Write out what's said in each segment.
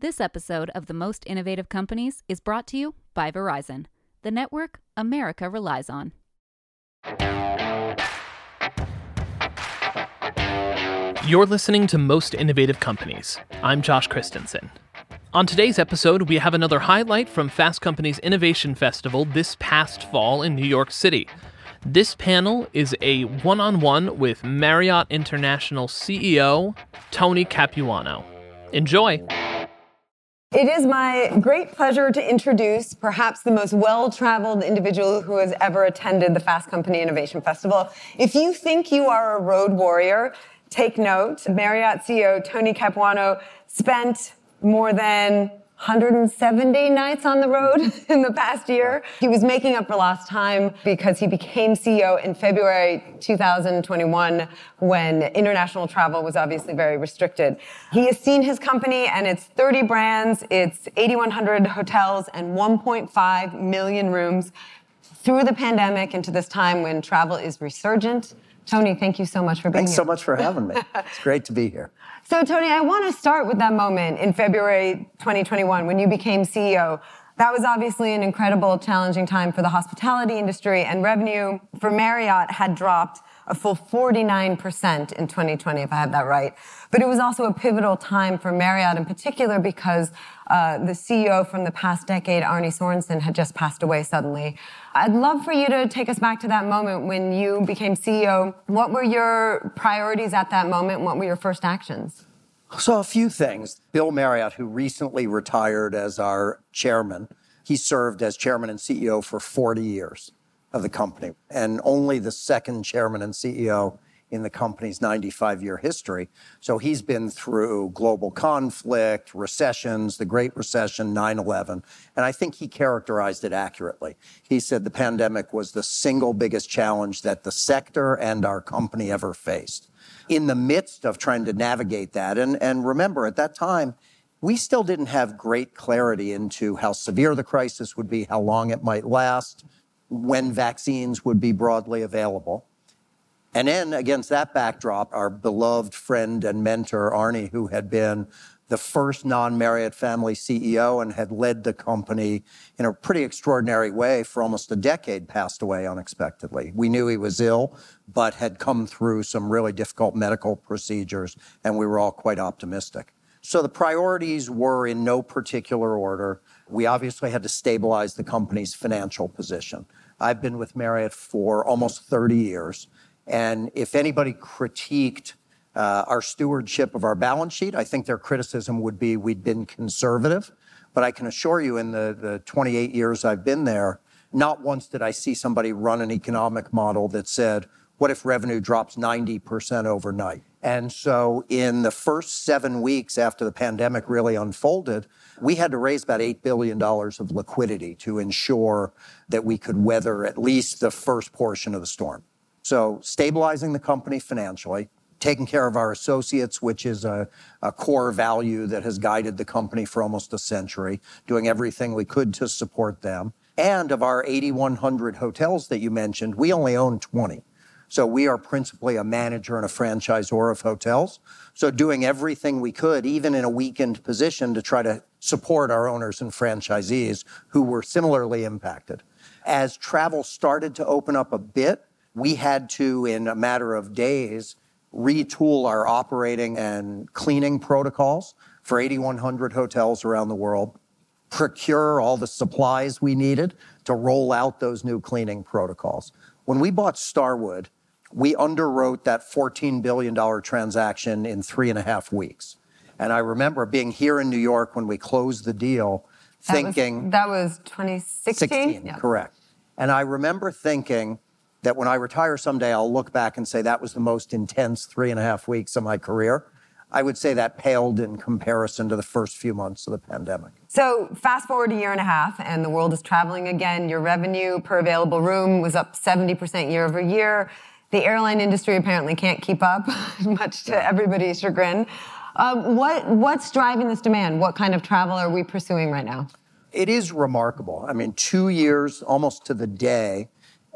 This episode of The Most Innovative Companies is brought to you by Verizon, the network America relies on. You're listening to Most Innovative Companies. I'm Josh Christensen. On today's episode, we have another highlight from Fast Company's Innovation Festival this past fall in New York City. This panel is a one on one with Marriott International CEO Tony Capuano. Enjoy! It is my great pleasure to introduce perhaps the most well traveled individual who has ever attended the Fast Company Innovation Festival. If you think you are a road warrior, take note. Marriott CEO Tony Capuano spent more than 170 nights on the road in the past year. He was making up for lost time because he became CEO in February 2021 when international travel was obviously very restricted. He has seen his company and its 30 brands, its 8,100 hotels, and 1.5 million rooms through the pandemic into this time when travel is resurgent. Tony, thank you so much for being Thanks here. Thanks so much for having me. it's great to be here. So, Tony, I want to start with that moment in February 2021 when you became CEO. That was obviously an incredible, challenging time for the hospitality industry, and revenue for Marriott had dropped a full 49% in 2020, if I have that right. But it was also a pivotal time for Marriott in particular because uh, the CEO from the past decade, Arne Sorenson, had just passed away suddenly. I'd love for you to take us back to that moment when you became CEO. What were your priorities at that moment? What were your first actions? So, a few things. Bill Marriott, who recently retired as our chairman, he served as chairman and CEO for 40 years of the company, and only the second chairman and CEO in the company's 95 year history. So he's been through global conflict, recessions, the Great Recession, 9 11, and I think he characterized it accurately. He said the pandemic was the single biggest challenge that the sector and our company ever faced. In the midst of trying to navigate that, and, and remember, at that time, we still didn't have great clarity into how severe the crisis would be, how long it might last, when vaccines would be broadly available. And then, against that backdrop, our beloved friend and mentor, Arnie, who had been the first non Marriott family CEO and had led the company in a pretty extraordinary way for almost a decade, passed away unexpectedly. We knew he was ill, but had come through some really difficult medical procedures, and we were all quite optimistic. So the priorities were in no particular order. We obviously had to stabilize the company's financial position. I've been with Marriott for almost 30 years. And if anybody critiqued uh, our stewardship of our balance sheet, I think their criticism would be we'd been conservative. But I can assure you, in the, the 28 years I've been there, not once did I see somebody run an economic model that said, what if revenue drops 90% overnight? And so, in the first seven weeks after the pandemic really unfolded, we had to raise about $8 billion of liquidity to ensure that we could weather at least the first portion of the storm. So, stabilizing the company financially, taking care of our associates, which is a, a, core value that has guided the company for almost a century, doing everything we could to support them. And of our 8,100 hotels that you mentioned, we only own 20. So we are principally a manager and a franchisor of hotels. So doing everything we could, even in a weakened position, to try to support our owners and franchisees who were similarly impacted. As travel started to open up a bit, we had to, in a matter of days, retool our operating and cleaning protocols for 8,100 hotels around the world, procure all the supplies we needed to roll out those new cleaning protocols. When we bought Starwood, we underwrote that $14 billion transaction in three and a half weeks. And I remember being here in New York when we closed the deal, that thinking. Was, that was 2016? 16, yeah. correct. And I remember thinking that when I retire someday, I'll look back and say that was the most intense three and a half weeks of my career. I would say that paled in comparison to the first few months of the pandemic. So, fast forward a year and a half, and the world is traveling again. Your revenue per available room was up 70% year over year. The airline industry apparently can't keep up, much to everybody's chagrin. Um, what, what's driving this demand? What kind of travel are we pursuing right now? It is remarkable. I mean, two years almost to the day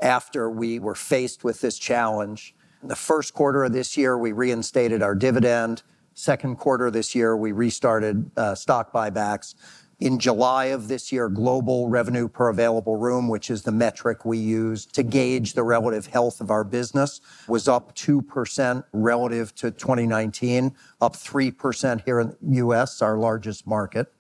after we were faced with this challenge, in the first quarter of this year, we reinstated our dividend. Second quarter this year, we restarted uh, stock buybacks. In July of this year, global revenue per available room, which is the metric we use to gauge the relative health of our business, was up 2% relative to 2019, up 3% here in the U.S., our largest market.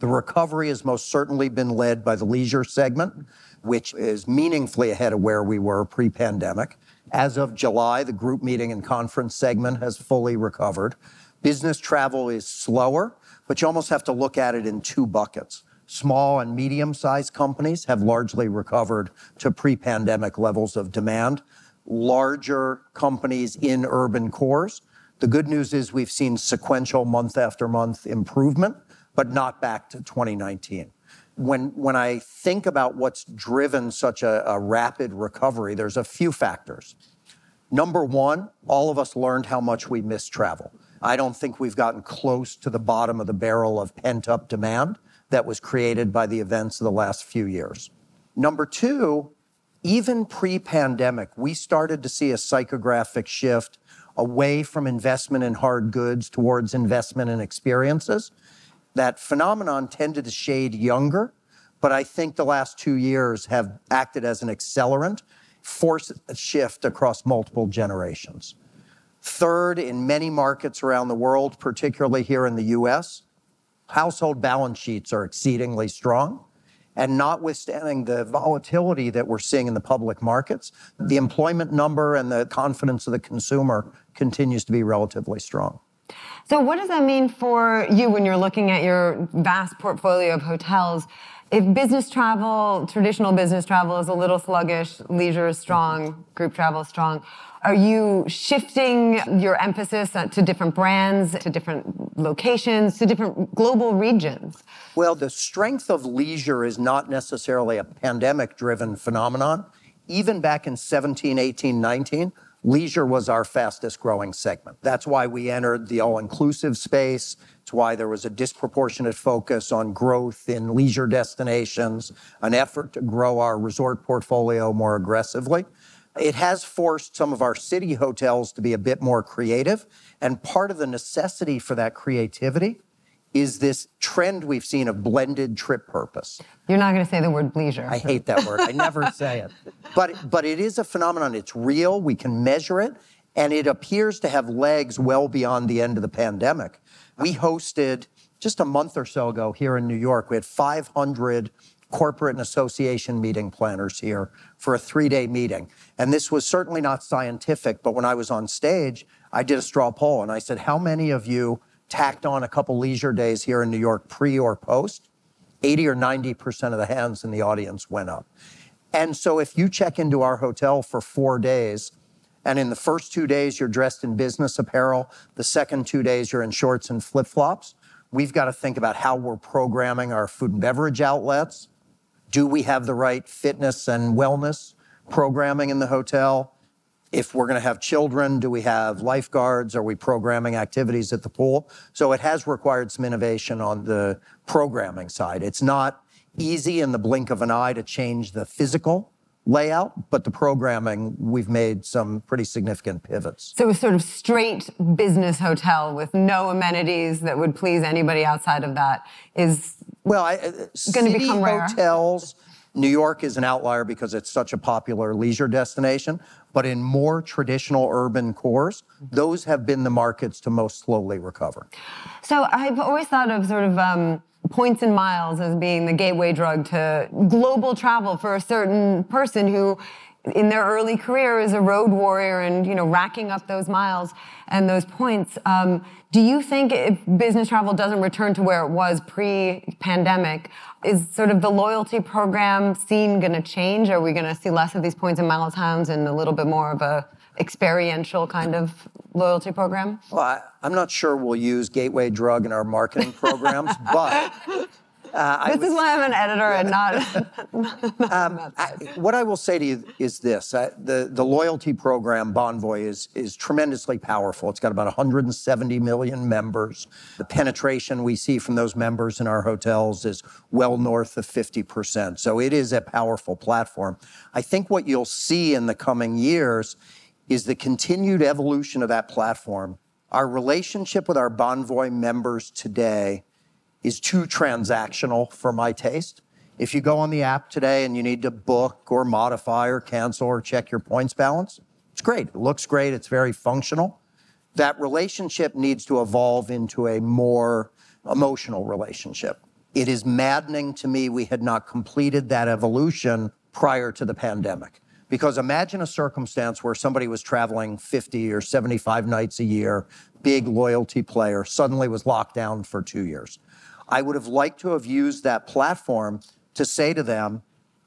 The recovery has most certainly been led by the leisure segment, which is meaningfully ahead of where we were pre-pandemic. As of July, the group meeting and conference segment has fully recovered. Business travel is slower, but you almost have to look at it in two buckets. Small and medium-sized companies have largely recovered to pre-pandemic levels of demand. Larger companies in urban cores, the good news is we've seen sequential month-after-month improvement, but not back to 2019. When when I think about what's driven such a rapid recovery, there's a few factors. Number one, all of us learned how much we miss travel. I don't think we've gotten close to the bottom of the barrel of pent-up demand that was created by the events of the last few years. Number two, even pre-pandemic, we started to see a psychographic shift away from investment in hard goods towards investment in experiences. That phenomenon tended to shade younger, but I think the last two years have acted as an accelerant, force a shift across multiple generations. Third, in many markets around the world, particularly here in the U.S., household balance sheets are exceedingly strong. And notwithstanding the volatility that we're seeing in the public markets, the employment number and the confidence of the consumer continues to be relatively strong. So, what does that mean for you when you're looking at your vast portfolio of hotels? If business travel, traditional business travel is a little sluggish, leisure is strong, group travel is strong, are you shifting your emphasis to different brands, to different locations, to different global regions? Well, the strength of leisure is not necessarily a pandemic-driven phenomenon. Even back in 2017, 2018, 2019, leisure was our fastest-growing segment. That's why we entered the all-inclusive space. It's why there was a disproportionate focus on growth in leisure destinations, an effort to grow our resort portfolio more aggressively. It has forced some of our city hotels to be a bit more creative, and part of the necessity for that creativity is this trend we've seen of blended trip purpose. You're not going to say the word bleisure. I hate that word. I never say it. But but it is a phenomenon. It's real. We can measure it, and it appears to have legs well beyond the end of the pandemic. We hosted, just a month or so ago here in New York, we had 500 corporate and association meeting planners here for a three-day meeting. And this was certainly not scientific, but when I was on stage, I did a straw poll, and I said, "How many of you tacked on a couple leisure days here in New York pre or post?" 80 or 90% of the hands in the audience went up. And so if you check into our hotel for four days, and in the first two days you're dressed in business apparel, the second two days you're in shorts and flip-flops, we've got to think about how we're programming our food and beverage outlets. Do we have the right fitness and wellness programming in the hotel? If we're going to have children, do we have lifeguards? Are we programming activities at the pool? So it has required some innovation on the programming side. It's not easy in the blink of an eye to change the physical layout, but the programming, we've made some pretty significant pivots. So a sort of straight business hotel with no amenities that would please anybody outside of that is. Well. Uh, going to become rare. Hotels, New York is an outlier because it's such a popular leisure destination, but in more traditional urban cores, mm-hmm. those have been the markets to most slowly recover. So I've always thought of sort of um, points and miles as being the gateway drug to global travel for a certain person who, in their early career, as a road warrior and you know racking up those miles and those points. Um, do you think if business travel doesn't return to where it was pre-pandemic, is sort of the loyalty program scene going to change? Are we going to see less of these points and miles hounds and a little bit more of a experiential kind of loyalty program? Well, I'm not sure we'll use gateway drug in our marketing programs. Uh, this is why I'm an editor and not. Um, what I will say to you is this. Uh, the the loyalty program, Bonvoy, is tremendously powerful. It's got about 170 million members. The penetration we see from those members in our hotels is well north of 50%. So it is a powerful platform. I think what you'll see in the coming years is the continued evolution of that platform Our relationship with our Bonvoy members today is too transactional for my taste. If you go on the app today and you need to book or modify or cancel or check your points balance, it's great. It looks great. It's very functional. That relationship needs to evolve into a more emotional relationship. It is maddening to me we had not completed that evolution prior to the pandemic. Because imagine a circumstance where somebody was traveling 50 or 75 nights a year, big loyalty player, suddenly was locked down for two years. I would have liked to have used that platform to say to them,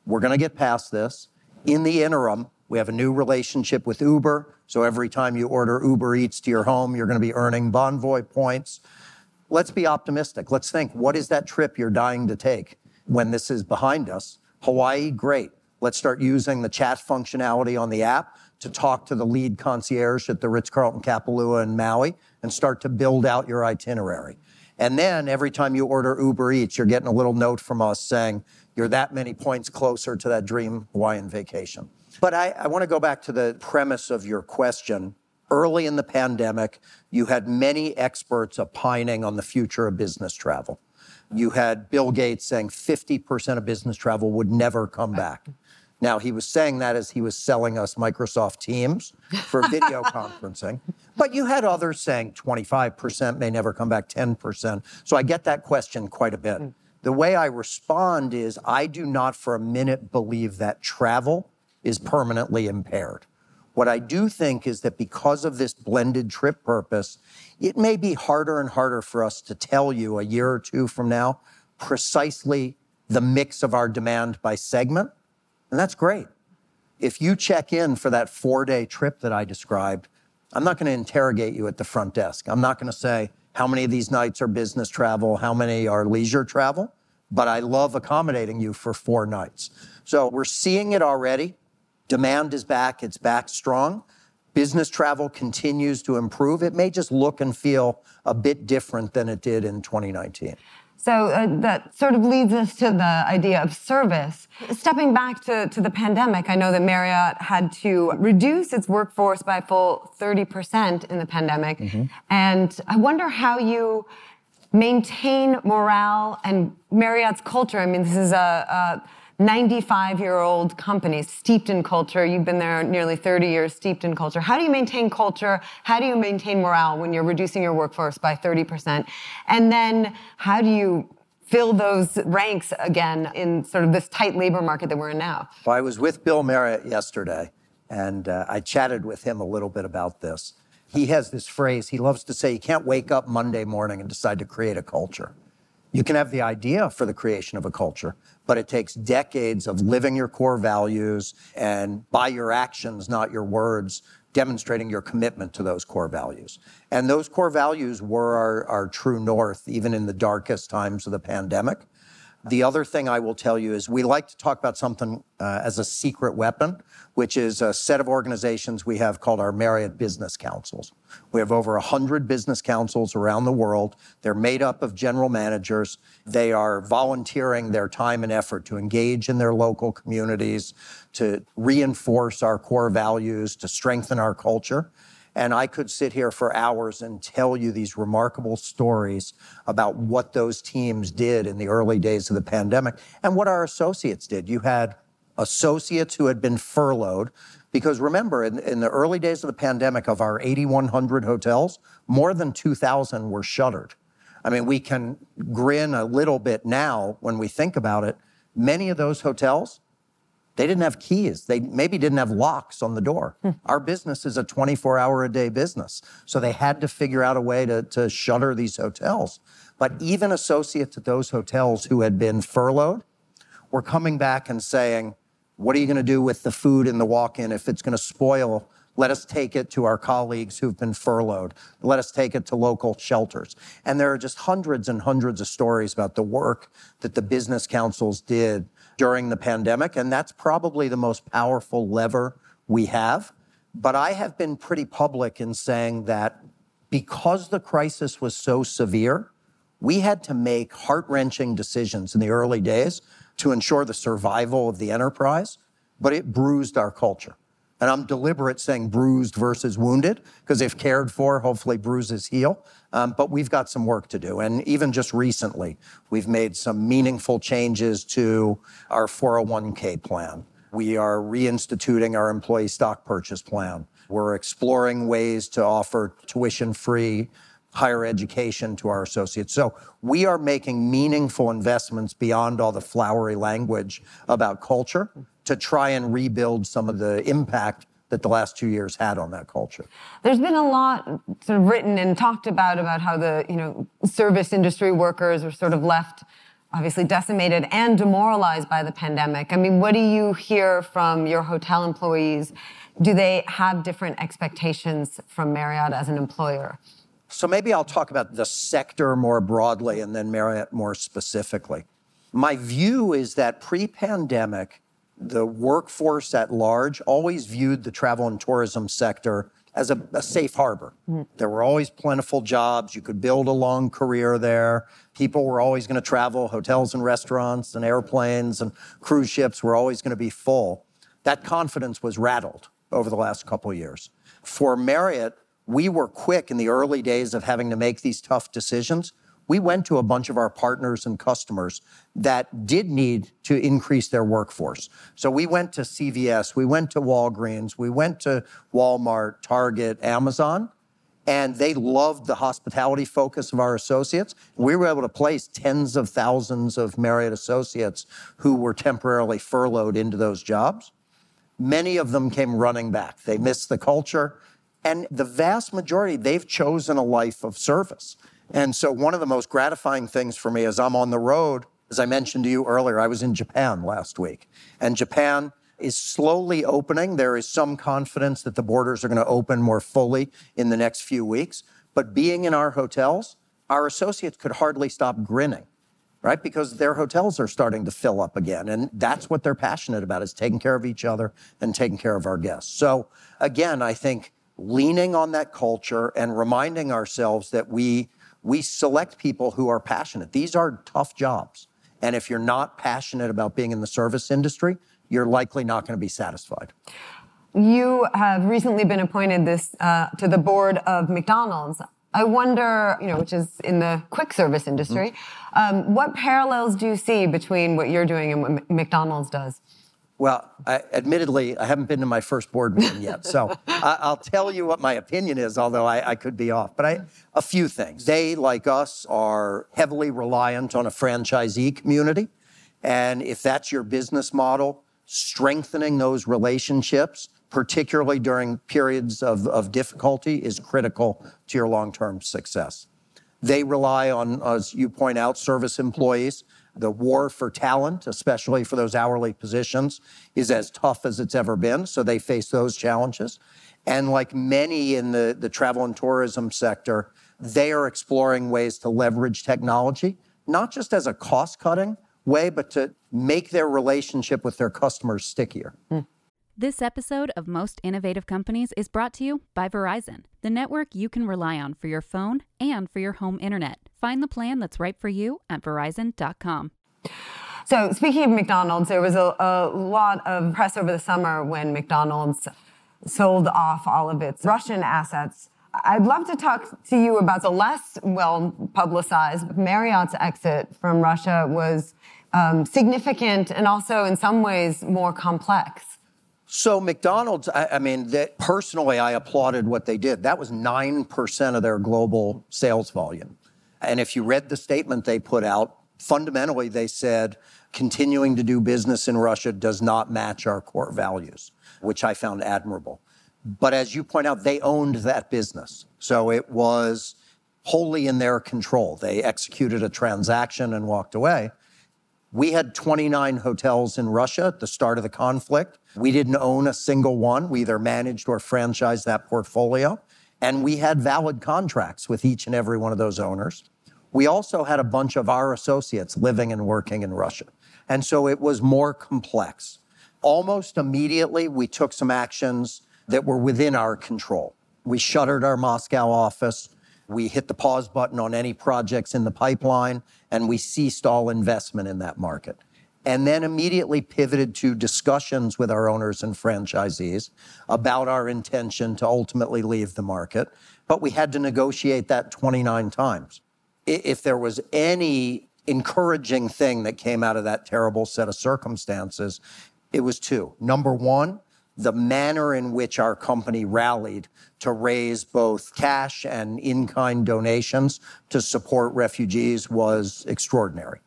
we're going to get past this. In the interim, we have a new relationship with Uber. So every time you order Uber Eats to your home, you're going to be earning Bonvoy points. Let's be optimistic. Let's think what is that trip you're dying to take when this is behind us? Hawaii, great. Let's start using the chat functionality on the app to talk to the lead concierge at the Ritz Carlton Kapalua in Maui and start to build out your itinerary. And then every time you order Uber Eats, you're getting a little note from us saying you're that many points closer to that dream Hawaiian vacation. But I, I want to go back to the premise of your question. Early in the pandemic, you had many experts opining on the future of business travel. You had Bill Gates saying 50% of business travel would never come back. Now, he was saying that as he was selling us Microsoft Teams for video conferencing. But you had others saying 25% may never come back, 10%. So I get that question quite a bit. Hmm. The way I respond is I do not for a minute believe that travel is permanently impaired. What I do think is that because of this blended trip purpose, it may be harder and harder for us to tell you a year or two from now precisely the mix of our demand by segment and that's great. If you check in for that four day trip that I described, I'm not going to interrogate you at the front desk. I'm not going to say how many of these nights are business travel, how many are leisure travel, but I love accommodating you for four nights. So we're seeing it already. Demand is back, it's back strong. Business travel continues to improve. It may just look and feel a bit different than it did in 2019. So uh, that sort of leads us to the idea of service. Stepping back to, to the pandemic, I know that Marriott had to reduce its workforce by full 30% in the pandemic. Mm-hmm. And I wonder how you maintain morale and Marriott's culture. I mean, this is a, a 95 year old company steeped in culture. You've been there nearly 30 years, steeped in culture. How do you maintain culture? How do you maintain morale when you're reducing your workforce by 30%? And then how do you fill those ranks again in sort of this tight labor market that we're in now? Well, I was with Bill Marriott yesterday, and uh, I chatted with him a little bit about this. He has this phrase, he loves to say, you can't wake up Monday morning and decide to create a culture. You can have the idea for the creation of a culture, but it takes decades of living your core values and by your actions, not your words, demonstrating your commitment to those core values. And those core values were our, our true north, even in the darkest times of the pandemic. The other thing I will tell you is we like to talk about something uh, as a secret weapon, which is a set of organizations we have called our Marriott Business Councils. We have over 100 business councils around the world. They're made up of general managers. They are volunteering their time and effort to engage in their local communities, to reinforce our core values, to strengthen our culture. And I could sit here for hours and tell you these remarkable stories about what those teams did in the early days of the pandemic and what our associates did. You had associates who had been furloughed. Because remember, in, in the early days of the pandemic, of our 8,100 hotels, more than 2,000 were shuttered. I mean, we can grin a little bit now when we think about it. Many of those hotels they didn't have keys. They maybe didn't have locks on the door. Hmm. Our business is a 24 hour a day business. So they had to figure out a way to, to shutter these hotels. But even associates at those hotels who had been furloughed were coming back and saying, What are you going to do with the food in the walk in if it's going to spoil? Let us take it to our colleagues who've been furloughed. Let us take it to local shelters. And there are just hundreds and hundreds of stories about the work that the business councils did during the pandemic, and that's probably the most powerful lever we have. But I have been pretty public in saying that because the crisis was so severe, we had to make heart wrenching decisions in the early days to ensure the survival of the enterprise, but it bruised our culture. And I'm deliberate saying bruised versus wounded, because if cared for, hopefully bruises heal. Um, but we've got some work to do. And even just recently, we've made some meaningful changes to our 401k plan. We are reinstituting our employee stock purchase plan. We're exploring ways to offer tuition free higher education to our associates. So we are making meaningful investments beyond all the flowery language about culture to try and rebuild some of the impact that the last two years had on that culture. There's been a lot sort of written and talked about about how the you know service industry workers are sort of left obviously decimated and demoralized by the pandemic. I mean, what do you hear from your hotel employees? Do they have different expectations from Marriott as an employer? So maybe I'll talk about the sector more broadly and then Marriott more specifically. My view is that pre pandemic, the workforce at large always viewed the travel and tourism sector as a, a safe harbor. Mm. There were always plentiful jobs. You could build a long career there. People were always going to travel. Hotels and restaurants and airplanes and cruise ships were always going to be full. That confidence was rattled over the last couple of years. For Marriott, we were quick in the early days of having to make these tough decisions. We went to a bunch of our partners and customers that did need to increase their workforce. So we went to CVS, we went to Walgreens, we went to Walmart, Target, Amazon, and they loved the hospitality focus of our associates. We were able to place tens of thousands of Marriott associates who were temporarily furloughed into those jobs. Many of them came running back. They missed the culture. And the vast majority, they've chosen a life of service. And so, one of the most gratifying things for me is I'm on the road. As I mentioned to you earlier, I was in Japan last week. And Japan is slowly opening. There is some confidence that the borders are going to open more fully in the next few weeks. But being in our hotels, our associates could hardly stop grinning right? Because their hotels are starting to fill up again. And that's what they're passionate about is taking care of each other and taking care of our guests. So again, I think leaning on that culture and reminding ourselves that we we select people who are passionate. These are tough jobs. And if you're not passionate about being in the service industry, you're likely not going to be satisfied. You have recently been appointed this uh, to the board of McDonald's. I wonder, you know, which is in the quick service industry, mm-hmm. um, what parallels do you see between what you're doing and what McDonald's does? Well, I, admittedly, I haven't been to my first board meeting yet, so I, will tell you what my opinion is, although I, I could be off. But I, a few things. They, like us, are heavily reliant on a franchisee community. And if that's your business model, strengthening those relationships, particularly during periods of, of difficulty, is critical to your long term success. They rely on, as you point out, service employees the war for talent, especially for those hourly positions, is as tough as it's ever been. So they face those challenges. And like many in the, the travel and tourism sector, they are exploring ways to leverage technology, not just as a cost cutting way, but to make their relationship with their customers stickier. Mm. This episode of Most Innovative Companies is brought to you by Verizon, the network you can rely on for your phone and for your home internet. Find the plan that's right for you at verizon.com. So, speaking of McDonald's, there was a, a lot of press over the summer when McDonald's sold off all of its Russian assets. I'd love to talk to you about the less well publicized Marriott's exit from Russia was um, significant and also in some ways more complex. So McDonald's, I, I mean, that personally, I applauded what they did. That was nine percent of their global sales volume. And if you read the statement they put out, fundamentally they said continuing to do business in Russia does not match our core values, which I found admirable. But as you point out, they owned that business. So it was wholly in their control. They executed a transaction and walked away. We had 29 hotels in Russia at the start of the conflict. We didn't own a single one. We either managed or franchised that portfolio. And we had valid contracts with each and every one of those owners. We also had a bunch of our associates living and working in Russia. And so it was more complex. Almost immediately, we took some actions that were within our control. We shuttered our Moscow office. We hit the pause button on any projects in the pipeline, and we ceased all investment in that market. and then immediately pivoted to discussions with our owners and franchisees about our intention to ultimately leave the market. But we had to negotiate that 29 times. If there was any encouraging thing that came out of that terrible set of circumstances, it was two. Number one, the manner in which our company rallied to raise both cash and in kind donations to support refugees was extraordinary.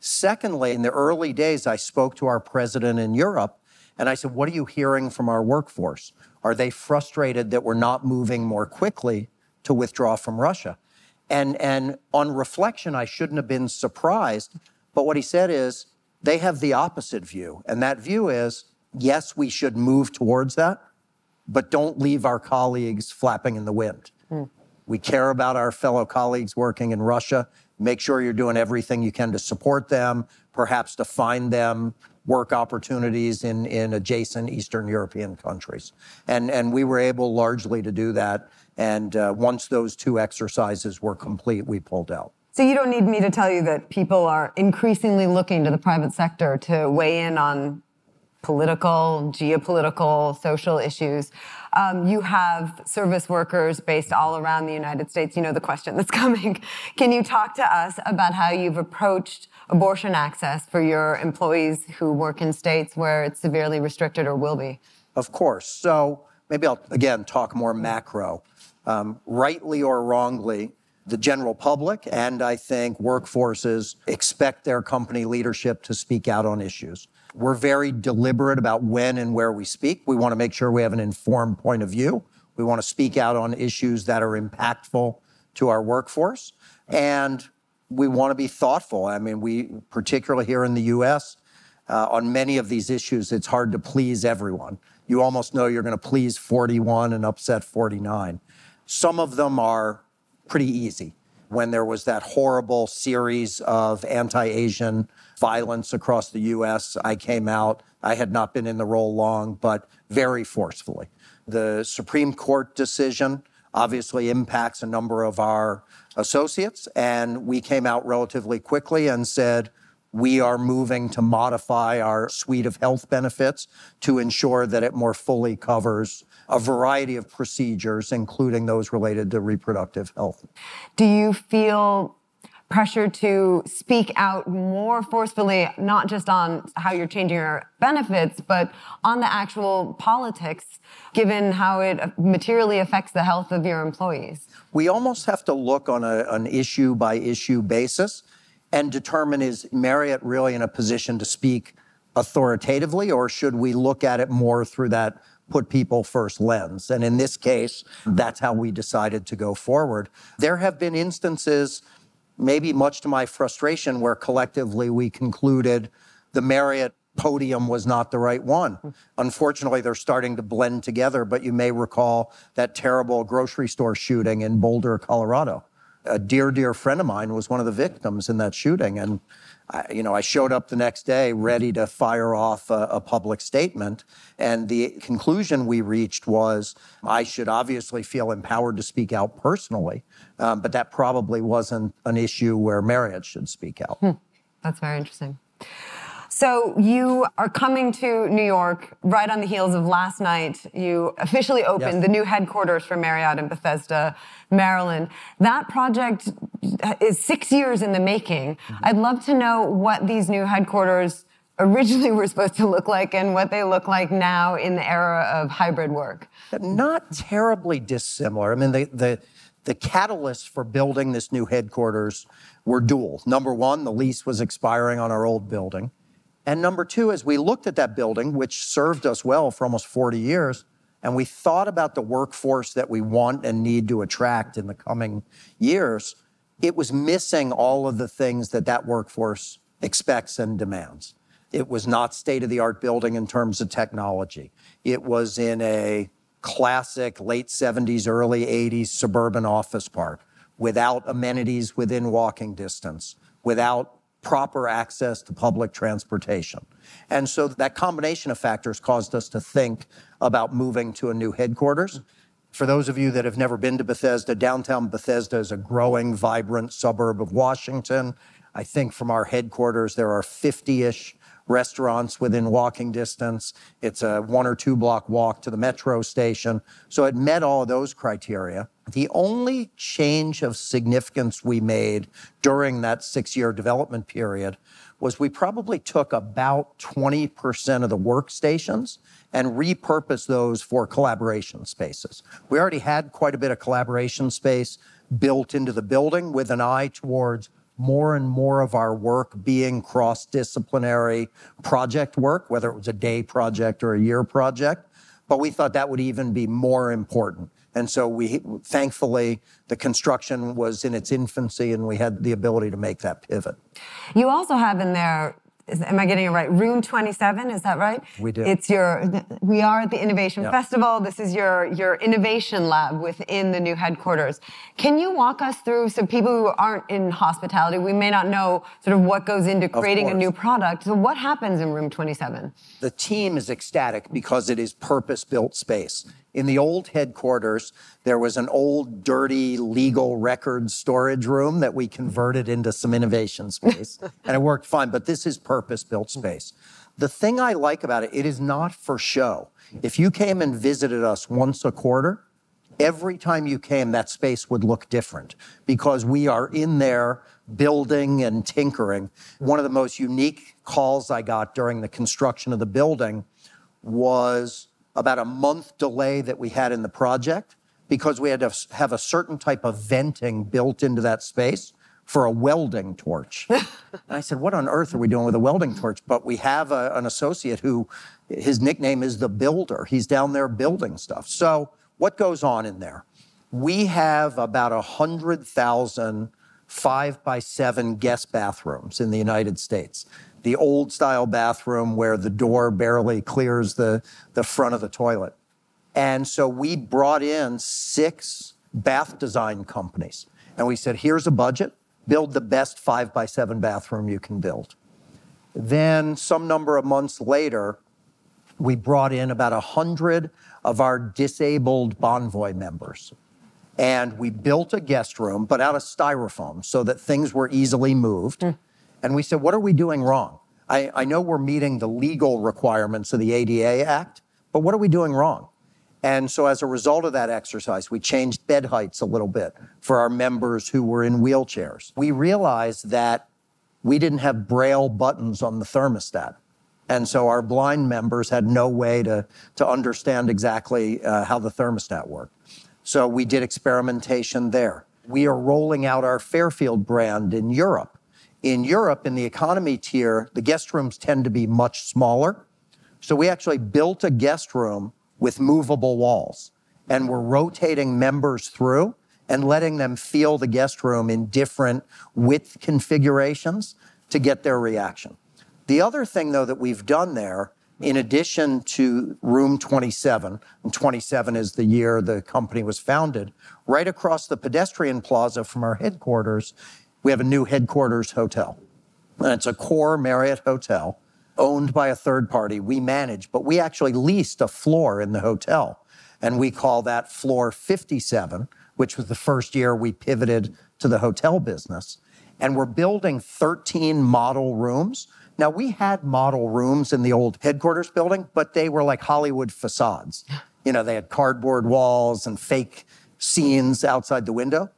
Secondly, in the early days, I spoke to our president in Europe and I said, What are you hearing from our workforce? Are they frustrated that we're not moving more quickly to withdraw from Russia? And, and on reflection, I shouldn't have been surprised. But what he said is, they have the opposite view. And that view is, yes, we should move towards that, but don't leave our colleagues flapping in the wind. Mm. We care about our fellow colleagues working in Russia. Make sure you're doing everything you can to support them, perhaps to find them work opportunities in, in adjacent Eastern European countries. And, and we were able largely to do that. And uh, once those two exercises were complete, we pulled out. So you don't need me to tell you that people are increasingly looking to the private sector to weigh in on political, geopolitical, social issues. Um, you have service workers based all around the United States. You know the question that's coming. Can you talk to us about how you've approached abortion access for your employees who work in states where it's severely restricted or will be? Of course. So maybe I'll again talk more macro. Um, rightly or wrongly, the general public and I think workforces expect their company leadership to speak out on issues. We're very deliberate about when and where we speak. We want to make sure we have an informed point of view. We want to speak out on issues that are impactful to our workforce. And we want to be thoughtful. I mean, we, particularly here in the US, uh, on many of these issues, it's hard to please everyone. You almost know you're going to please 41 and upset 49. Some of them are pretty easy. When there was that horrible series of anti Asian violence across the US. I came out. I had not been in the role long, but very forcefully. The Supreme Court decision obviously impacts a number of our associates, and we came out relatively quickly and said, we are moving to modify our suite of health benefits to ensure that it more fully covers a variety of procedures, including those related to reproductive health. Do you feel pressure to speak out more forcefully, not just on how you're changing your benefits, but on the actual politics, given how it materially affects the health of your employees? We almost have to look on a, an issue by issue basis and determine is Marriott really in a position to speak authoritatively, or should we look at it more through that put people first lens? And in this case, that's how we decided to go forward. There have been instances maybe much to my frustration, where collectively we concluded the Marriott podium was not the right one. Unfortunately, they're starting to blend together, but you may recall that terrible grocery store shooting in Boulder, Colorado. A dear, dear friend of mine was one of the victims in that shooting. And I, you know, I showed up the next day ready to fire off a, a, public statement. And the conclusion we reached was I should obviously feel empowered to speak out personally, um, but that probably wasn't an issue where Marriott should speak out. Hmm. That's very interesting. So you are coming to New York right on the heels of last night. You officially opened yes. the new headquarters for Marriott in Bethesda, Maryland. That project is six years in the making. Mm-hmm. I'd love to know what these new headquarters originally were supposed to look like and what they look like now in the era of hybrid work. Not terribly dissimilar. I mean, the, the, the catalyst for building this new headquarters were dual. Number one, the lease was expiring on our old building. And number two, as we looked at that building, which served us well for almost 40 years, and we thought about the workforce that we want and need to attract in the coming years, it was missing all of the things that that workforce expects and demands. It was not state of the art building in terms of technology. It was in a classic late 70s, early 80s suburban office park without amenities within walking distance, without proper access to public transportation. And so that combination of factors caused us to think about moving to a new headquarters. For those of you that have never been to Bethesda, downtown Bethesda is a growing, vibrant suburb of Washington. I think from our headquarters, there are 50 ish restaurants within walking distance. It's a one or two block walk to the metro station. So it met all those criteria. The only change of significance we made during that six year development period was we probably took about 20% of the workstations and repurposed those for collaboration spaces. We already had quite a bit of collaboration space built into the building with an eye towards more and more of our work being cross disciplinary project work, whether it was a day project or a year project. But we thought that would even be more important. And so we, thankfully, the construction was in its infancy and we had the ability to make that pivot. You also have in there is, am I getting it right? Room 27, is that right? We do. It's your, we are at the Innovation. Festival. This is your, your innovation lab within the new headquarters. Can you walk us through so people who aren't in hospitality? We may not know sort of what goes into creating a new product. So what happens in room 27? The team is ecstatic because it is purpose built space. In the old headquarters, there was an old, dirty legal record storage room that we converted into some innovation space, and it worked fine. But this is purpose built mm-hmm. space. The thing I like about it, it is not for show. If you came and visited us once a quarter, every time you came, that space would look different because we are in there building and tinkering. One of the most unique calls I got during the construction of the building was about a month delay that we had in the project because we had to have a certain type of venting built into that space for a welding torch. and I said, What on earth are we doing with a welding torch? But we have a- an associate who his nickname is the builder. He's down there building stuff. So, what goes on in there? We have about 100,000 five by seven guest bathrooms in the United States. The old style bathroom where the door barely clears the, the front of the toilet. And so we brought in six bath design companies. And we said, here's a budget, build the best five by seven bathroom you can build. Then, some number of months later, we brought in about 100 of our disabled Bonvoy members. And we built a guest room, but out of styrofoam so that things were easily moved. Hmm. And we said, what are we doing wrong? I, I know we're meeting the legal requirements of the ADA Act, but what are we doing wrong? And so, as a result of that exercise, we changed bed heights a little bit for our members who were in wheelchairs. We realized that we didn't have braille buttons on the thermostat. And so our blind members had no way to, to understand exactly uh, how the thermostat worked. So we did experimentation there. We are rolling out our Fairfield brand in Europe. In Europe, in the economy tier, the guest rooms tend to be much smaller. So we actually built a guest room with movable walls and we're rotating members through and letting them feel the guest room in different width configurations to get their reaction. The other thing, though, that we've done there, in addition to room 27, and 27 is the year the company was founded, right across the pedestrian plaza from our headquarters, we have a new headquarters hotel. And it's a core Marriott hotel owned by a third party. We manage, but we actually leased a floor in the hotel. And we call that floor 57, which was the first year we pivoted to the hotel business. And we're building 13 model rooms. Now, we had model rooms in the old headquarters building, but they were like Hollywood facades. You know, they had cardboard walls and fake scenes outside the window.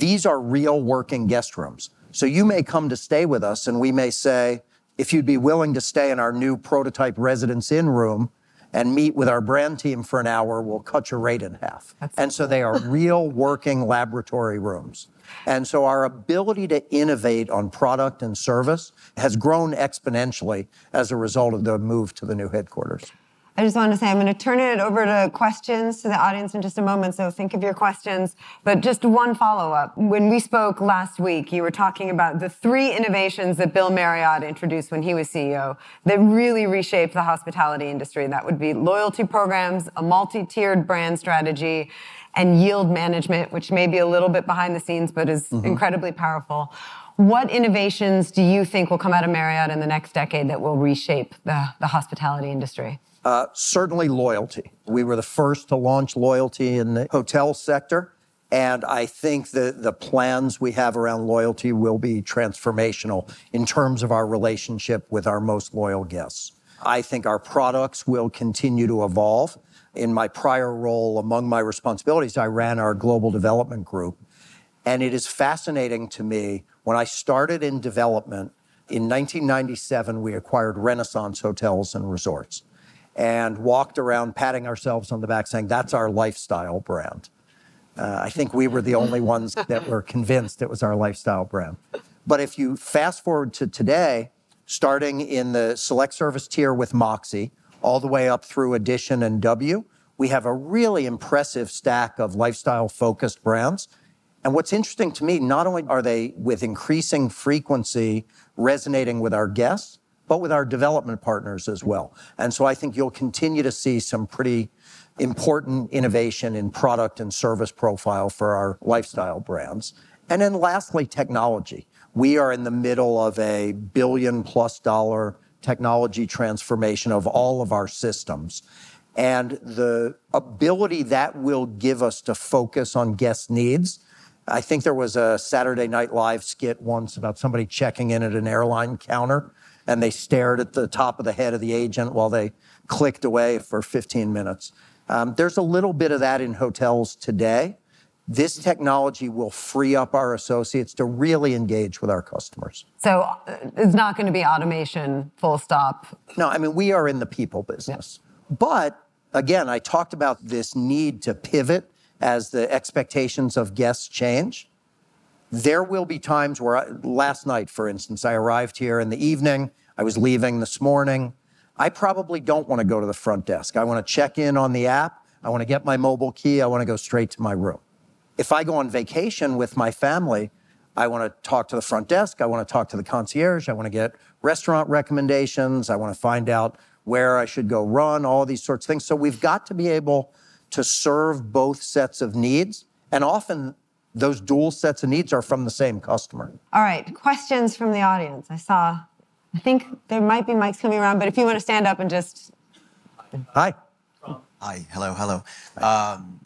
These are real working guest rooms. So you may come to stay with us, and we may say, if you'd be willing to stay in our new prototype Residence Inn room and meet with our brand team for an hour, we'll cut your rate in half. and so they are real working laboratory rooms. And so our ability to innovate on product and service has grown exponentially as a result of the move to the new headquarters. I just want to say I'm going to turn it over to questions to the audience in just a moment. So think of your questions. But just one follow up. When we spoke last week, you were talking about the three innovations that Bill Marriott introduced when he was CEO that really reshaped the hospitality industry. That would be loyalty programs, a multi tiered brand strategy, and yield management, which may be a little bit behind the scenes, but is mm-hmm. incredibly powerful. What innovations do you think will come out of Marriott in the next decade that will reshape the, the hospitality industry? Uh, certainly loyalty. We were the first to launch loyalty in the hotel sector. And I think that the plans we have around loyalty will be transformational in terms of our relationship with our most loyal guests. I think our products will continue to evolve. In my prior role, among my responsibilities, I ran our global development group. And it is fascinating to me when I started in development in 1997, we acquired Renaissance Hotels and Resorts and walked around patting ourselves on the back saying, that's our lifestyle brand. Uh, I think we were the only ones that were convinced it was our lifestyle brand. But if you fast forward to today, starting in the select service tier with Moxy, all the way up through Edition and W, we have a really impressive stack of lifestyle focused brands. And what's interesting to me, not only are they with increasing frequency resonating with our guests, but with our development partners as well. And so I think you'll continue to see some pretty important innovation in product and service profile for our lifestyle brands. And then lastly, technology. We are in the middle of a billion plus dollar technology transformation of all of our systems. And the ability that will give us to focus on guest needs. I think there was a Saturday Night Live skit once about somebody checking in at an airline counter and they stared at the top of the head of the agent while they clicked away for 15 minutes. Um, there's a little bit of that in hotels today this technology will free up our associates to really engage with our customers. So uh, it's not going to be automation, full stop. No, I mean, we are in the people business. Yeah. But again, I talked about this need to pivot as the expectations of guests change. There will be times where, I, last night, for instance, I arrived here in the evening, I was leaving this morning. I probably don't want to go to the front desk. I want to check in on the app. I want to get my mobile key. I want to go straight to my room. If I go on vacation with my family, I want to talk to the front desk. I want to talk to the concierge. I want to get restaurant recommendations. I want to find out where I should go run, all these sorts of things. So we've got to be able to serve both sets of needs. And often those dual sets of needs are from the same customer. All right, questions from the audience. I saw, I think there might be mics coming around, but if you want to stand up and just. Hi. Hi, hello, hello. Um,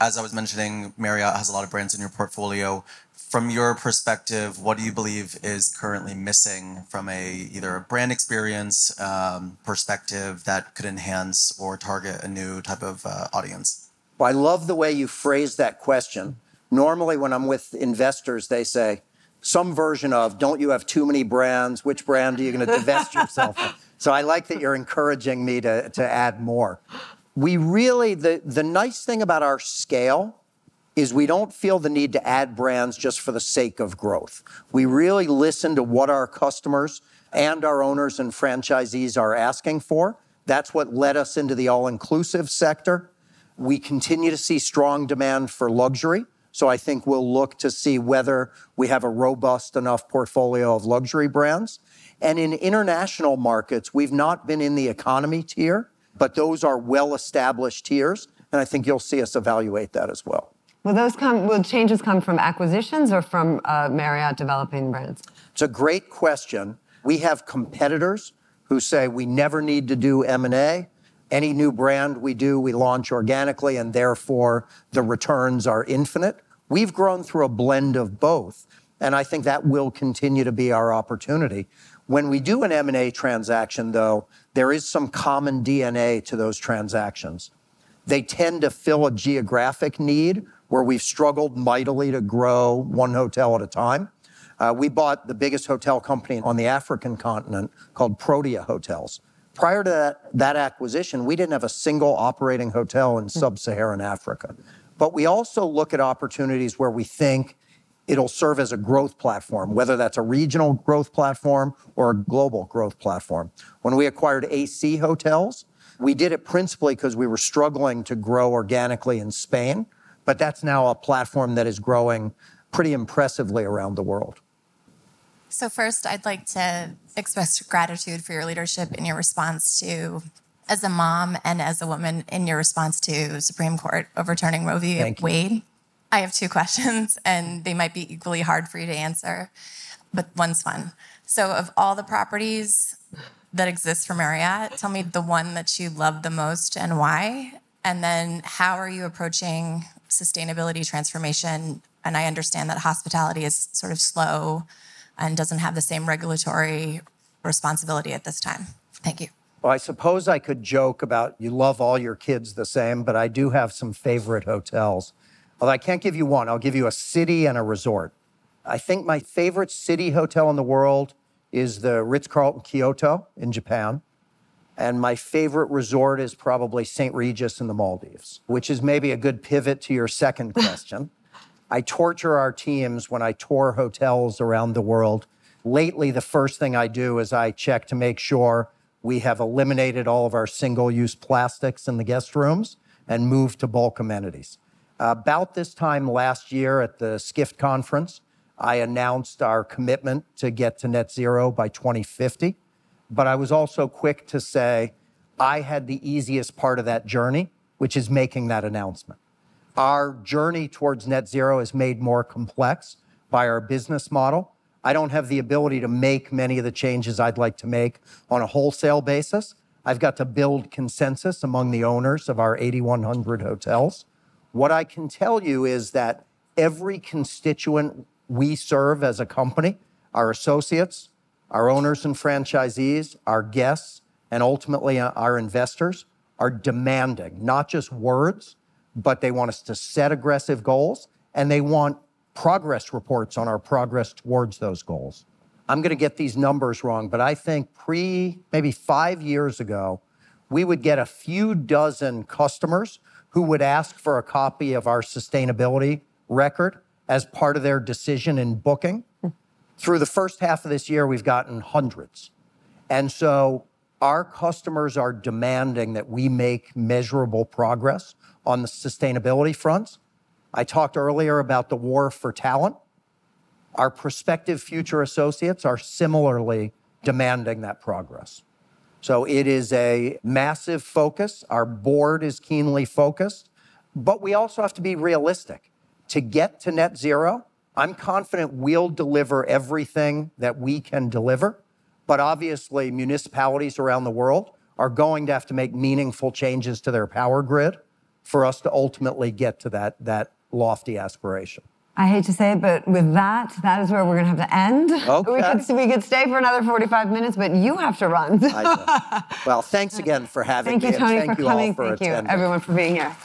as I was mentioning, Marriott has a lot of brands in your portfolio. From your perspective, what do you believe is currently missing from a either a brand experience um, perspective that could enhance or target a new type of uh, audience? Well, I love the way you phrased that question. Normally, when I'm with investors, they say some version of "Don't you have too many brands? Which brand are you going to divest yourself?" of? So I like that you're encouraging me to to add more we really, the, the nice thing about our scale is we don't feel the need to add brands just for the sake of growth. We really listen to what our customers and our owners and franchisees are asking for. That's what led us into the all inclusive sector. We continue to see strong demand for luxury. So I think we'll look to see whether we have a robust enough portfolio of luxury brands. And in international markets, we've not been in the economy tier but those are well-established tiers, and I think you'll see us evaluate that as well. Will those come? Will changes come from acquisitions or from uh, Marriott developing brands? It's a great question. We have competitors who say we never need to do M&A. Any new brand we do, we launch organically, and therefore the returns are infinite. We've grown through a blend of both, and I think that will continue to be our opportunity. When we do an M&A transaction, though, there is some common DNA to those transactions. They tend to fill a geographic need where we've struggled mightily to grow one hotel at a time. Uh, we bought the biggest hotel company on the African continent called Protea Hotels. Prior to that, that acquisition, we didn't have a single operating hotel in sub Saharan Africa. But we also look at opportunities where we think it'll serve as a growth platform, whether that's a regional growth platform or a global growth platform. When we acquired AC Hotels, we did it principally because we were struggling to grow organically in Spain, but that's now a platform that is growing pretty impressively around the world. So, first, I'd like to express gratitude for your leadership in your response to, as a mom and as a woman, in your response to Supreme Court overturning Roe v. Wade. I have two questions, and they might be equally hard for you to answer, but one's fun. So, of all the properties that exist for Marriott, tell me the one that you love the most and why. And then, how are you approaching sustainability transformation. And I understand that hospitality is sort of slow and doesn't have the same regulatory responsibility at this time. Thank you. Well, I suppose I could joke about you love all your kids the same, but I do have some favorite hotels. Although I can't give you one, I'll give you a city and a resort. I think my favorite city hotel in the world is the Ritz Carlton Kyoto in Japan. And my favorite resort is probably St. Regis in the Maldives, which is maybe a good pivot to your second question. I torture our teams when I tour hotels around the world. Lately, the first thing I do is I check to make sure we have eliminated all of our single use plastics in the guest rooms and moved to bulk amenities. About this time last year at the Skift conference, I announced our commitment to get to net zero by 2050. But I was also quick to say I had the easiest part of that journey, which is making that announcement. Our journey towards net zero is made more complex by our business model. I don't have the ability to make many of the changes I'd like to make on a wholesale basis. I've got to build consensus among the owners of our 8,100 hotels. What I can tell you is that every constituent we serve as a company, our associates, our owners and franchisees, our guests, and ultimately uh, our investors are demanding not just words, but they want us to set aggressive goals and they want progress reports on our progress towards those goals. I'm going to get these numbers wrong, but I think pre maybe five years ago, we would get a few dozen customers who would ask for a copy of our sustainability record as part of their decision in booking. Hmm. Through the first half of this year, we've gotten hundreds. And so our customers are demanding that we make measurable progress on the sustainability fronts. I talked earlier about the war for talent. Our prospective future associates are similarly demanding that progress. So it is a massive focus. Our board is keenly focused, but we also have to be realistic. To get to net zero, I'm confident we'll deliver everything that we can deliver. But obviously, municipalities around the world are going to have to make meaningful changes to their power grid for us to ultimately get to that, that lofty aspiration. I hate to say it, but with that, that is where we're going to have to end. Okay. We could, we could stay for another 45 minutes, but you have to run. I. Well, thanks again for having thank you, me. and Tony, thank for you coming. all for thank you, everyone, for being here.